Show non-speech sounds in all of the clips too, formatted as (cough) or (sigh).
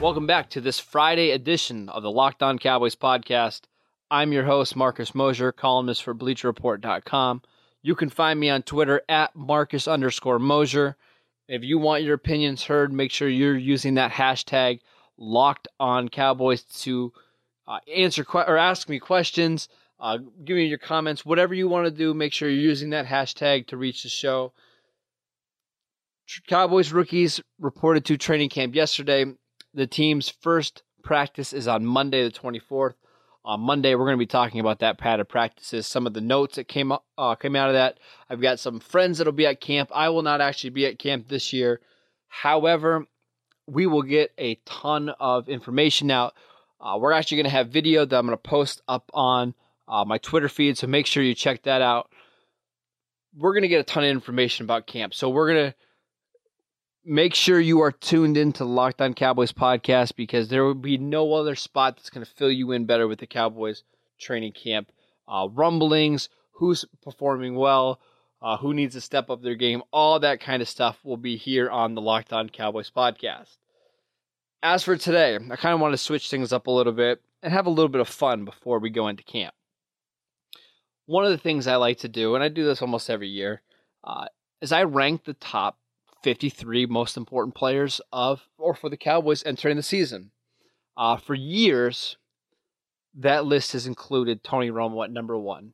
Welcome back to this Friday edition of the Locked On Cowboys podcast. I'm your host, Marcus Mosher, columnist for BleacherReport.com. You can find me on Twitter at Marcus underscore Mosher. If you want your opinions heard, make sure you're using that hashtag Locked On Cowboys to uh, answer que- or ask me questions, uh, give me your comments, whatever you want to do. Make sure you're using that hashtag to reach the show. Cowboys rookies reported to training camp yesterday. The team's first practice is on Monday, the 24th. On Monday, we're going to be talking about that pad of practices, some of the notes that came uh, came out of that. I've got some friends that'll be at camp. I will not actually be at camp this year. However, we will get a ton of information out. Uh, we're actually going to have video that I'm going to post up on uh, my Twitter feed, so make sure you check that out. We're going to get a ton of information about camp, so we're going to make sure you are tuned into Locked On Cowboys podcast because there will be no other spot that's going to fill you in better with the Cowboys training camp uh, rumblings, who's performing well, uh, who needs to step up their game, all that kind of stuff will be here on the Locked On Cowboys podcast. As for today, I kind of want to switch things up a little bit and have a little bit of fun before we go into camp. One of the things I like to do, and I do this almost every year, uh, is I rank the top 53 most important players of or for the Cowboys entering the season. Uh, for years, that list has included Tony Romo at number one.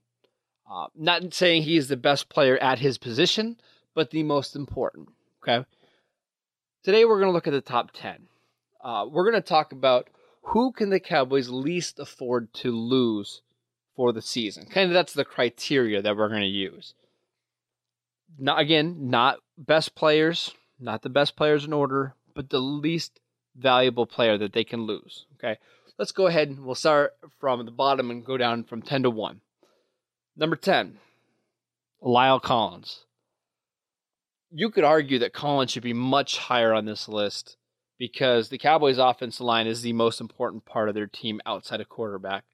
Uh, not saying he is the best player at his position, but the most important. Okay. Today we're going to look at the top 10. Uh, we're going to talk about who can the Cowboys least afford to lose for the season. Kind of that's the criteria that we're going to use. Not again, not best players, not the best players in order, but the least valuable player that they can lose. Okay, let's go ahead and we'll start from the bottom and go down from 10 to 1. Number 10, La'el Collins. You could argue that Collins should be much higher on this list because the Cowboys' offensive line is the most important part of their team outside of quarterback.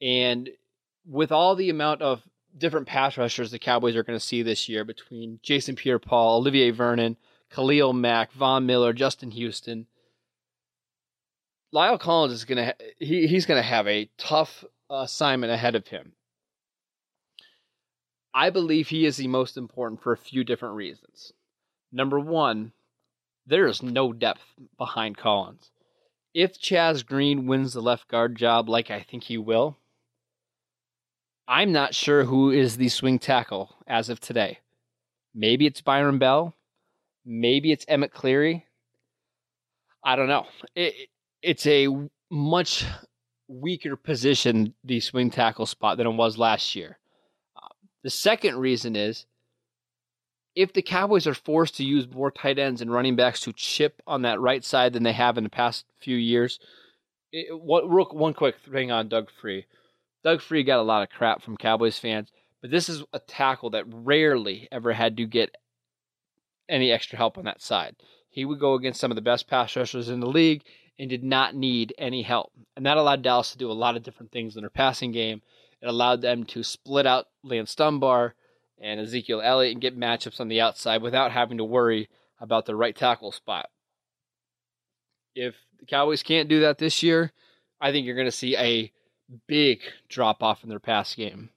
And with all the amount of different pass rushers the Cowboys are going to see this year between Jason Pierre Paul, Olivier Vernon, Khalil Mack, Von Miller, Justin Houston. La'el Collins is going to he, he's going to have a tough uh, assignment ahead of him. I believe he is the most important for a few different reasons. Number one, there is no depth behind Collins. If Chaz Green wins the left guard job, like I think he will, I'm not sure who is the swing tackle as of today. Maybe it's Byron Bell. Maybe it's Emmett Cleary. I don't know. It, it's a much weaker position, the swing tackle spot, than it was last year. Uh, the second reason is if the Cowboys are forced to use more tight ends and running backs to chip on that right side than they have in the past few years, it, what, real, one quick thing on Doug Free. Doug Free got a lot of crap from Cowboys fans, but this is a tackle that rarely ever had to get any extra help on that side. He would go against some of the best pass rushers in the league and did not need any help. And that allowed Dallas to do a lot of different things in their passing game. It allowed them to split out Lance Dunbar and Ezekiel Elliott and get matchups on the outside without having to worry about the right tackle spot. If the Cowboys can't do that this year, I think you're going to see a big drop off in their pass game.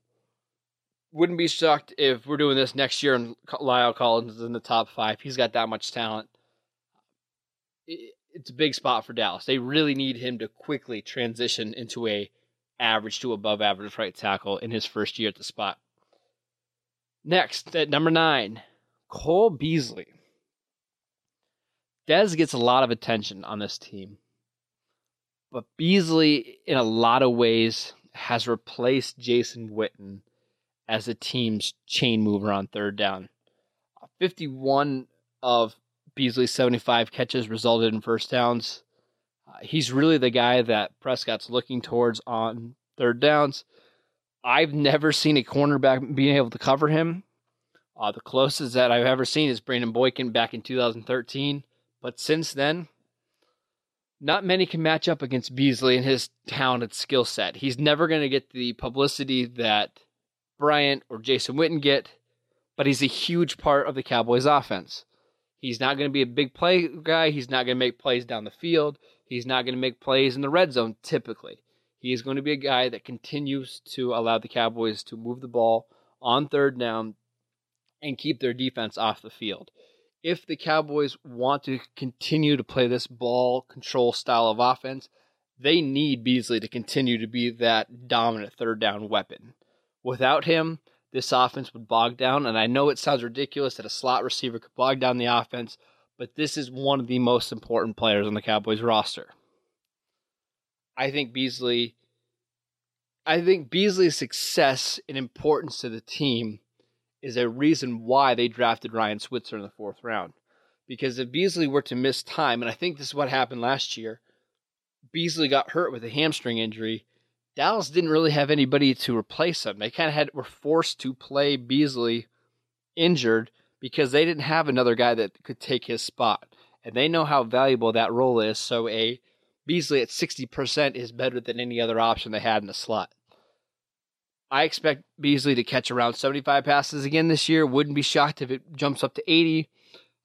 Wouldn't be shocked if we're doing this next year and La'el Collins is in the top five. He's got that much talent. It's a big spot for Dallas. They really need him to quickly transition into a average to above average right tackle in his first year at the spot. Next, at number nine, Cole Beasley. Dez gets a lot of attention on this team. But Beasley, in a lot of ways, has replaced Jason Witten as the team's chain mover on third down. 51 of Beasley's 75 catches resulted in first downs. Uh, he's really the guy that Prescott's looking towards on third downs. I've never seen a cornerback being able to cover him. Uh, the closest that I've ever seen is Brandon Boykin back in 2013. But since then, not many can match up against Beasley and his talented skill set. He's never going to get the publicity that Bryant or Jason Witten get, but he's a huge part of the Cowboys offense. He's not going to be a big play guy. He's not going to make plays down the field. He's not going to make plays in the red zone typically. He is going to be a guy that continues to allow the Cowboys to move the ball on third down and keep their defense off the field. If the Cowboys want to continue to play this ball control style of offense, they need Beasley to continue to be that dominant third down weapon. Without him, this offense would bog down. And I know it sounds ridiculous that a slot receiver could bog down the offense, but this is one of the most important players on the Cowboys roster. I think Beasley I think Beasley's success and importance to the team is a reason why they drafted Ryan Switzer in the fourth round. Because if Beasley were to miss time, and I think this is what happened last year, Beasley got hurt with a hamstring injury Dallas didn't really have anybody to replace him. They kind of had were forced to play Beasley injured because they didn't have another guy that could take his spot. And they know how valuable that role is. So a Beasley at 60% is better than any other option they had in the slot. I expect Beasley to catch around 75 passes again this year. Wouldn't be shocked if it jumps up to 80.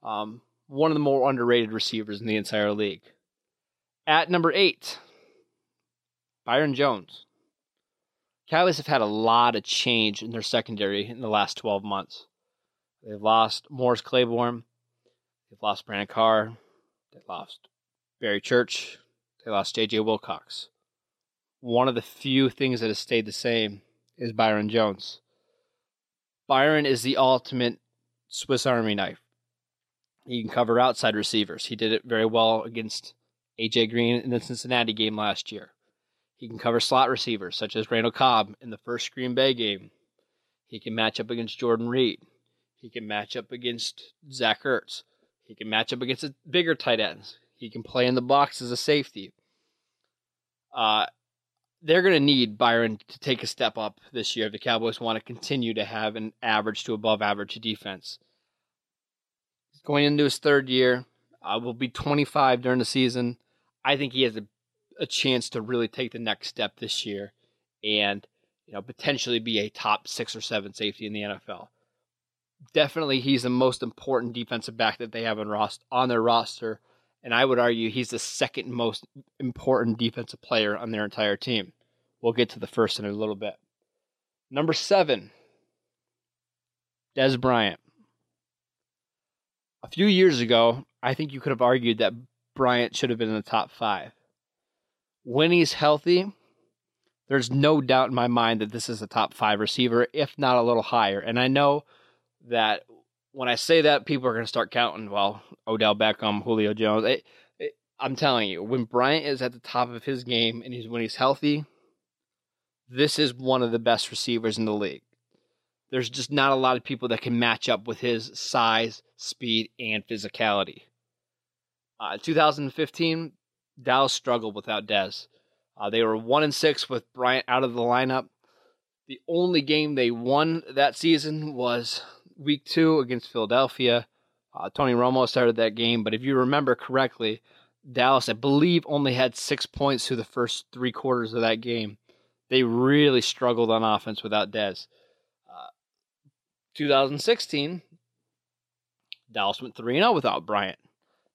Um, one of the more underrated receivers in the entire league. At number eight, Byron Jones. Cowboys have had a lot of change in their secondary in the last 12 months. They've lost Morris Claiborne. They've lost Brandon Carr. They've lost Barry Church. They lost J.J. Wilcox. One of the few things that has stayed the same is Byron Jones. Byron is the ultimate Swiss Army knife. He can cover outside receivers. He did it very well against A.J. Green in the Cincinnati game last year. He can cover slot receivers such as Randall Cobb in the first Green Bay game. He can match up against Jordan Reed. He can match up against Zach Ertz. He can match up against bigger tight ends. He can play in the box as a safety. Uh, they're going to need Byron to take a step up this year if the Cowboys want to continue to have an average to above average defense. He's going into his third year. Uh, will be 25 during the season. I think he has a a chance to really take the next step this year and you know potentially be a top six or seven safety in the NFL. Definitely, he's the most important defensive back that they have on roster on their roster, and I would argue he's the second most important defensive player on their entire team. We'll get to the first in a little bit. Number seven, Dez Bryant. A few years ago, I think you could have argued that Bryant should have been in the top five when he's healthy, there's no doubt in my mind that this is a top five receiver, if not a little higher. And I know that when I say that, people are going to start counting. Well, Odell Beckham, Julio Jones. It, it, I'm telling you, when Bryant is at the top of his game and he's when he's healthy, this is one of the best receivers in the league. There's just not a lot of people that can match up with his size, speed, and physicality. Uh, 2015, Dallas struggled without Dez. Uh, they were one and six with Bryant out of the lineup. The only game they won that season was week two against Philadelphia. Uh, Tony Romo started that game, but if you remember correctly, Dallas, I believe, only had six points through the first three quarters of that game. They really struggled on offense without Dez. Uh, 2016, Dallas went 3 0 without Bryant.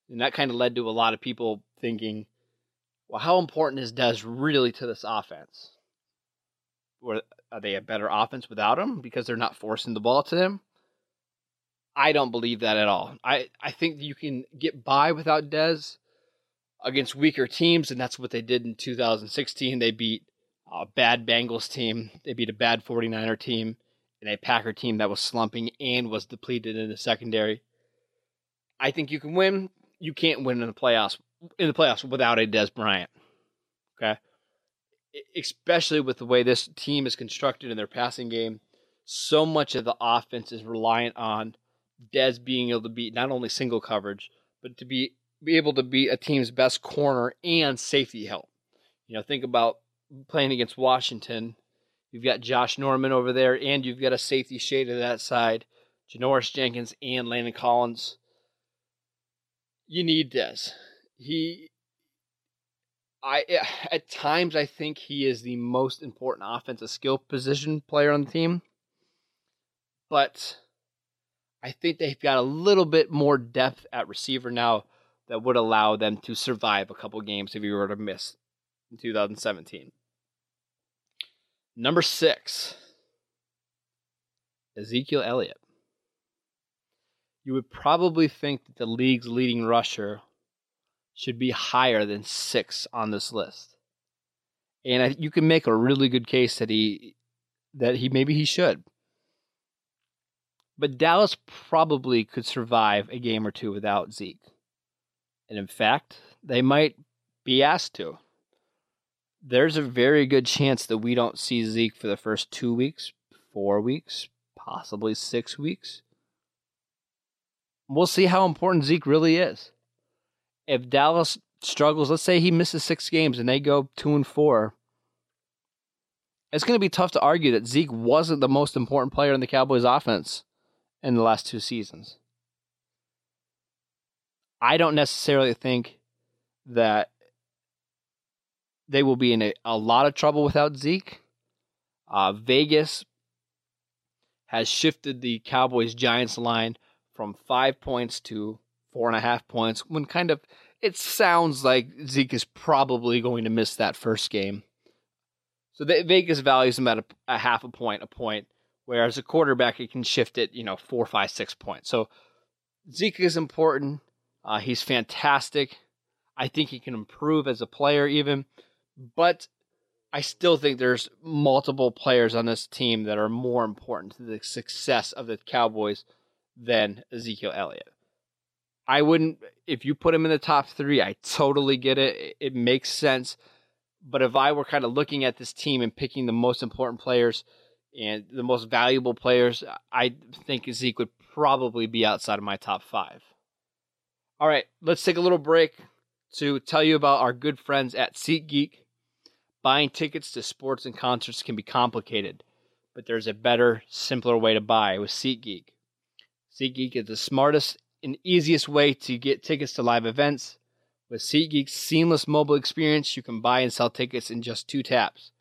And that kind of led to a lot of people thinking, well, how important is Dez really to this offense? Are they a better offense without him because they're not forcing the ball to him? I don't believe that at all. I, I think you can get by without Dez against weaker teams, and that's what they did in 2016. They beat a bad Bengals team, they beat a bad 49er team, and a Packer team that was slumping and was depleted in the secondary. I think you can win. You can't win in the playoffs in the playoffs without a Dez Bryant. Okay. Especially with the way this team is constructed in their passing game, so much of the offense is reliant on Dez being able to beat not only single coverage, but to be be able to be a team's best corner and safety help. You know, think about playing against Washington. You've got Josh Norman over there, and you've got a safety shade to that side, Janoris Jenkins and Landon Collins. You need Dez. He, I eh, at times I think he is the most important offensive skill position player on the team, but I think they've got a little bit more depth at receiver now that would allow them to survive a couple games if you were to miss in 2017. Number six, Ezekiel Elliott. You would probably think that the league's leading rusher should be higher than six on this list, and you can make a really good case that he that he maybe he should. But Dallas probably could survive a game or two without Zeke. And in fact, they might be asked to. There's a very good chance that we don't see Zeke for the first two weeks, four weeks, possibly six weeks. We'll see how important Zeke really is. If Dallas struggles, let's say he misses six games and they go two and four, it's going to be tough to argue that Zeke wasn't the most important player in the Cowboys offense in the last two seasons. I don't necessarily think that they will be in a, a lot of trouble without Zeke. Uh, Vegas has shifted the Cowboys Giants line from five points to four and a half points when kind of it sounds like Zeke is probably going to miss that first game. So Vegas values him at a, a half a point, a point, whereas a quarterback, it can shift it, you know, four, five, six points. So Zeke is important. Uh, he's fantastic. I think he can improve as a player, even. But I still think there's multiple players on this team that are more important to the success of the Cowboys than Ezekiel Elliott. I wouldn't, if you put him in the top three, I totally get it. It makes sense. But if I were kind of looking at this team and picking the most important players and the most valuable players, I think Zeke would probably be outside of my top five. All right, let's take a little break to tell you about our good friends at SeatGeek. Buying tickets to sports and concerts can be complicated, but there's a better, simpler way to buy with SeatGeek. SeatGeek is the smartest and easiest way to get tickets to live events. With SeatGeek's seamless mobile experience, you can buy and sell tickets in just two taps.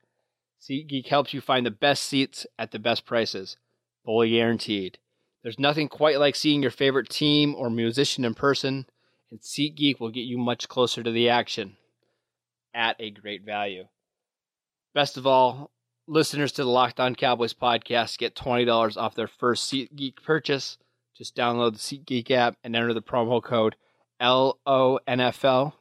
SeatGeek helps you find the best seats at the best prices, fully guaranteed. There's nothing quite like seeing your favorite team or musician in person, and SeatGeek will get you much closer to the action at a great value. Best of all, listeners to the Locked On Cowboys podcast get $20 off their first SeatGeek purchase. Just download the SeatGeek app and enter the promo code LONFL.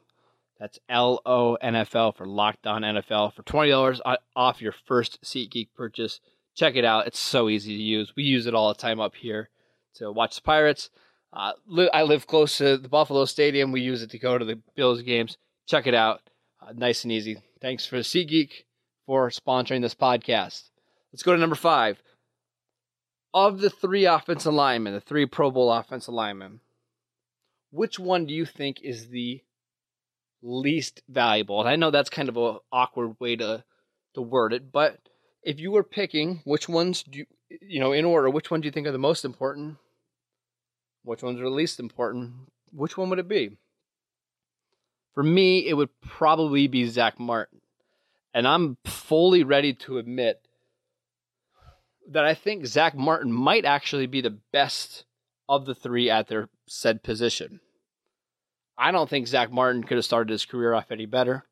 That's LONFL for Locked On NFL for $20 off your first SeatGeek purchase. Check it out. It's so easy to use. We use it all the time up here to watch the Pirates. Uh, I live close to the Buffalo Stadium. We use it to go to the Bills games. Check it out. Uh, nice and easy. Thanks for SeatGeek for sponsoring this podcast. Let's go to number five. Of the three offensive linemen, the three Pro Bowl offensive linemen, which one do you think is the least valuable? And I know that's kind of an awkward way to to word it, but if you were picking which ones do you, you know, in order, which one do you think are the most important? Which ones are the least important? Which one would it be? For me, it would probably be Zach Martin. And I'm fully ready to admit that I think Zach Martin might actually be the best of the three at their said position. I don't think Zach Martin could have started his career off any better.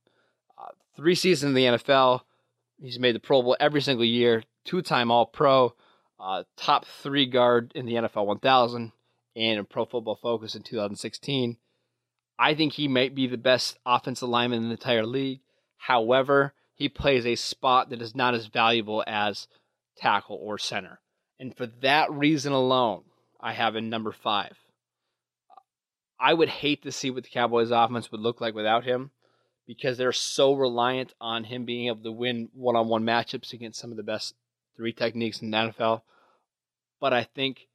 Uh, three seasons in the NFL, he's made the Pro Bowl every single year, two time All Pro, uh, top three guard in the NFL 1000 and in Pro Football Focus in 2016. I think he might be the best offensive lineman in the entire league. However, he plays a spot that is not as valuable as tackle or center. And for that reason alone, I have in number five. I would hate to see what the Cowboys offense would look like without him because they're so reliant on him being able to win one on one matchups against some of the best three techniques in the NFL. But I think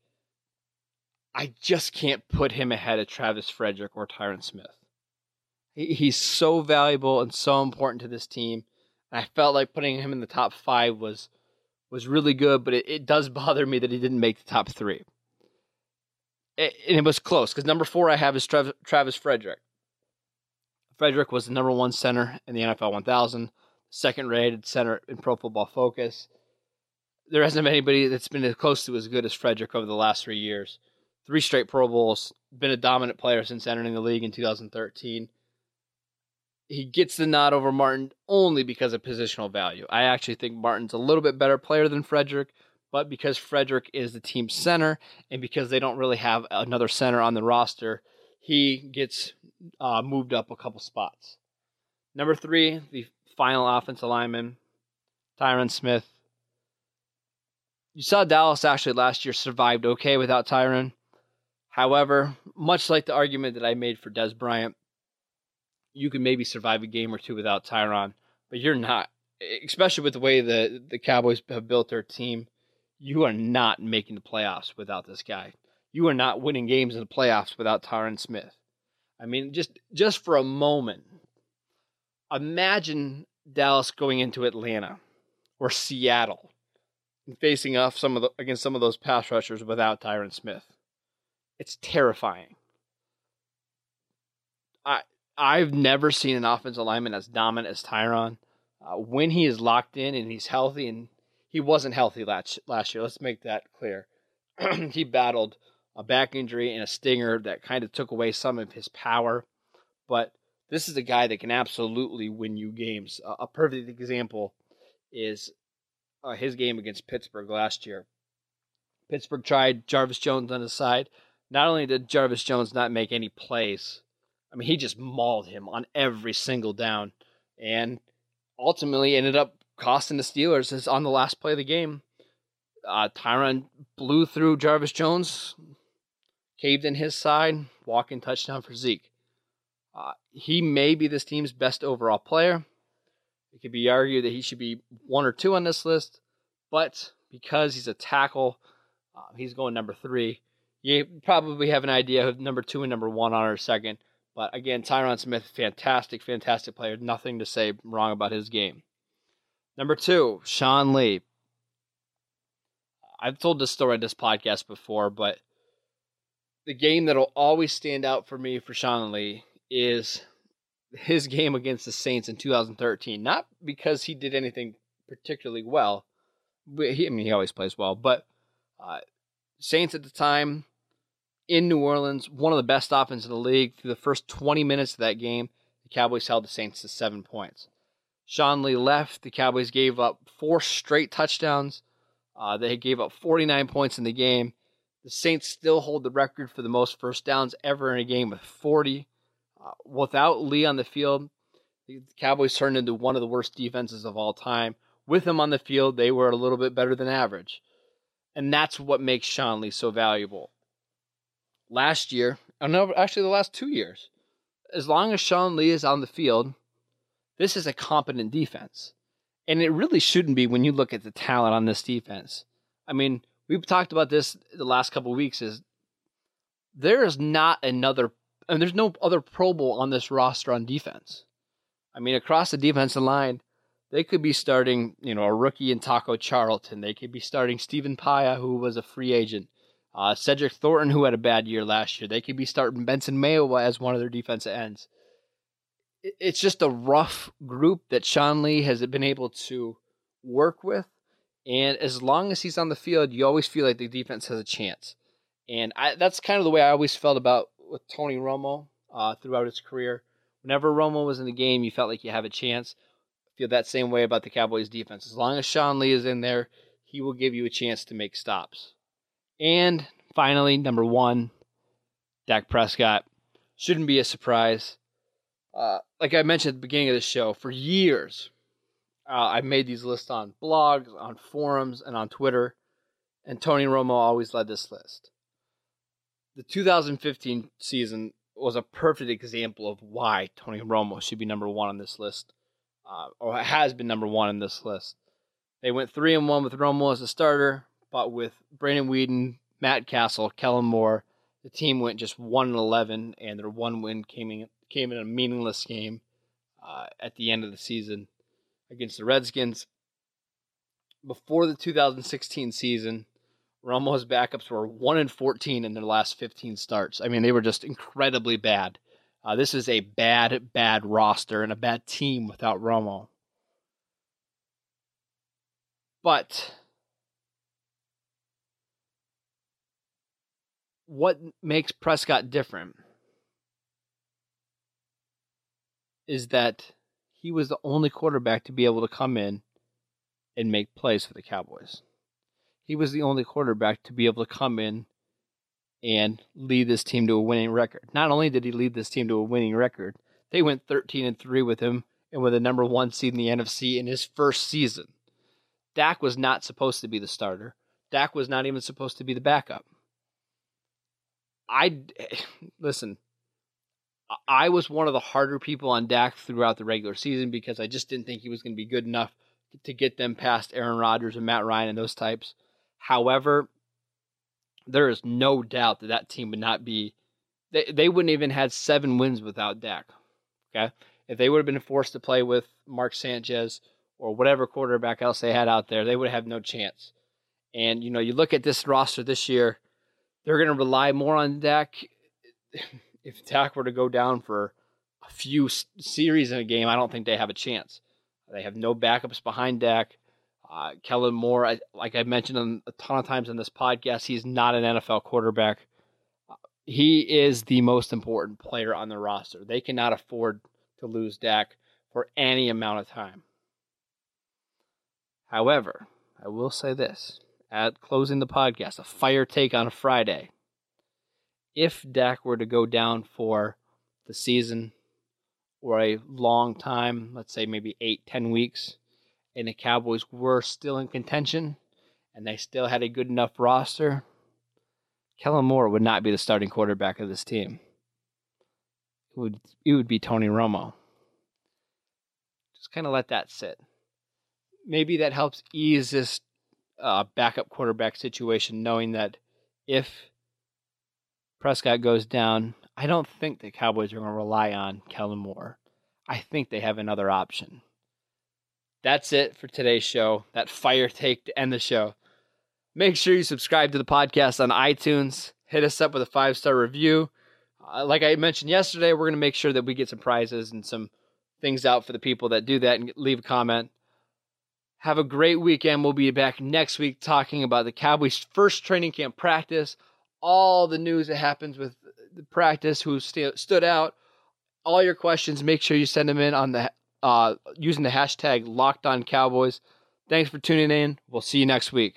I just can't put him ahead of Travis Frederick or Tyron Smith. He's so valuable and so important to this team. I felt like putting him in the top five was was really good, but it, it does (laughs) bother me that he didn't make the top three. And it was close because number four I have is Travis, Travis Frederick. Frederick was the number one center in the NFL 1000, second rated center in Pro Football Focus. There hasn't been anybody that's been as close to as good as Frederick over the last three years. Three straight Pro Bowls, been a dominant player since entering the league in 2013 he gets the nod over Martin only because of positional value. I actually think Martin's a little bit better player than Frederick, but because Frederick is the team center and because they don't really have another center on the roster, he gets uh, moved up a couple spots. Number three, the final offensive lineman, Tyron Smith. You saw Dallas actually last year survived okay without Tyron. However, much like the argument that I made for Dez Bryant, you can maybe survive a game or two without Tyron, but you're not. Especially with the way the the Cowboys have built their team, you are not making the playoffs without this guy. You are not winning games in the playoffs without Tyron Smith. I mean, just just for a moment, imagine Dallas going into Atlanta or Seattle and facing off some of the, against some of those pass rushers without Tyron Smith. It's terrifying. I I've never seen an offensive lineman as dominant as Tyron. Uh, when he is locked in and he's healthy, and he wasn't healthy last last year. Let's make that clear. (clears throat) he battled a back injury and a stinger that kind of took away some of his power, but this is a guy that can absolutely win you games. A perfect example is uh, his game against Pittsburgh last year. Pittsburgh tried Jarvis Jones on his side. Not only did Jarvis Jones not make any plays, I mean, he just mauled him on every single down, and ultimately ended up costing the Steelers. Is on the last play of the game, uh, Tyron blew through Jarvis Jones, caved in his side, walking touchdown for Zeke. Uh, he may be this team's best overall player. It could be argued that he should be one or two on this list, but because he's a tackle, uh, he's going number three. You probably have an idea of number two and number one on our second. But again, Tyron Smith, fantastic, fantastic player. Nothing to say wrong about his game. Number two, Sean Lee. I've told this story on this podcast before, but the game that'll always stand out for me for Sean Lee is his game against the Saints in 2013. Not because he did anything particularly well. He, I mean, he always plays well, but uh, Saints at the time in New Orleans, one of the best offenses in the league. Through the first 20 minutes of that game, the Cowboys held the Saints to seven points. Sean Lee left. The Cowboys gave up four straight touchdowns. Uh, they gave up 49 points in the game. The Saints still hold the record for the most first downs ever in a game with 40. Uh, without Lee on the field, the Cowboys turned into one of the worst defenses of all time. With him on the field, they were a little bit better than average. And that's what makes Sean Lee so valuable last year, no, actually the last two years, as long as Sean Lee is on the field, this is a competent defense. And it really shouldn't be when you look at the talent on this defense. I mean, we've talked about this the last couple weeks is there is not another and there's no other Pro Bowl on this roster on defense. I mean, across the defensive line, they could be starting, you know, a rookie in Taco Charlton. They could be starting Stephen Paea, who was a free agent. Uh, Cedric Thornton, who had a bad year last year, they could be starting Benson Mayowa as one of their defensive ends. It's just a rough group that Sean Lee has been able to work with. And as long as he's on the field, you always feel like the defense has a chance. And I, that's kind of the way I always felt about with Tony Romo uh, throughout his career. Whenever Romo was in the game, you felt like you have a chance. I feel that same way about the Cowboys defense. As long as Sean Lee is in there, he will give you a chance to make stops. And finally, number one, Dak Prescott. Shouldn't be a surprise. Uh, like I mentioned at the beginning of the show, for years, uh, I've made these lists on blogs, on forums, and on Twitter, and Tony Romo always led this list. The 2015 season was a perfect example of why Tony Romo should be number one on this list, uh, or has been number one on this list. They went three and one with Romo as a starter but with Brandon Weeden, Matt Cassel, Kellen Moore, the team went just one and eleven, and their one win came in came in a meaningless game uh, at the end of the season against the Redskins. Before the 2016 season, Romo's backups were one and 14 in their last 15 starts. I mean, they were just incredibly bad. Uh, this is a bad, bad roster and a bad team without Romo. But what makes Prescott different is that he was the only quarterback to be able to come in and make plays for the Cowboys. He was the only quarterback to be able to come in and lead this team to a winning record. Not only did he lead this team to a winning record, they went 13 and 3 with him and with a number 1 seed in the NFC in his first season. Dak was not supposed to be the starter. Dak was not even supposed to be the backup. I (sighs) listen. I was one of the harder people on Dak throughout the regular season because I just didn't think he was going to be good enough to get them past Aaron Rodgers and Matt Ryan and those types. However, there is no doubt that that team would not be they, they wouldn't even had seven wins without Dak. Okay? If they would have been forced to play with Mark Sanchez or whatever quarterback else they had out there, they would have no chance. And you know, you look at this roster this year, they're going to rely more on Dak. If Dak were to go down for a few series in a game, I don't think they have a chance. They have no backups behind Dak. Uh, Kellen Moore, I, like I mentioned on, a ton of times on this podcast, he's not an NFL quarterback. Uh, he is the most important player on the roster. They cannot afford to lose Dak for any amount of time. However, I will say this at closing the podcast, a fire take on a Friday. If Dak were to go down for the season or a long time, let's say maybe eight, ten weeks, and the Cowboys were still in contention and they still had a good enough roster, Kellen Moore would not be the starting quarterback of this team. It would it would be Tony Romo. Just kind of let that sit. Maybe that helps ease this uh, backup quarterback situation, knowing that if Prescott goes down, I don't think the Cowboys are going to rely on Kellen Moore. I think they have another option that's it for today's show. That fire take to end the show. Make sure you subscribe to the podcast on iTunes. Hit us up with a five star review. Uh, like I mentioned yesterday, we're going to make sure that we get some prizes and some things out for the people that do that and leave a comment. Have a great weekend. We'll be back next week talking about the Cowboys' first training camp practice, all the news that happens with the practice, who st- stood out, all your questions. Make sure you send them in on the uh, using the hashtag Locked On Cowboys. Thanks for tuning in. We'll see you next week.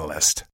Catalyst.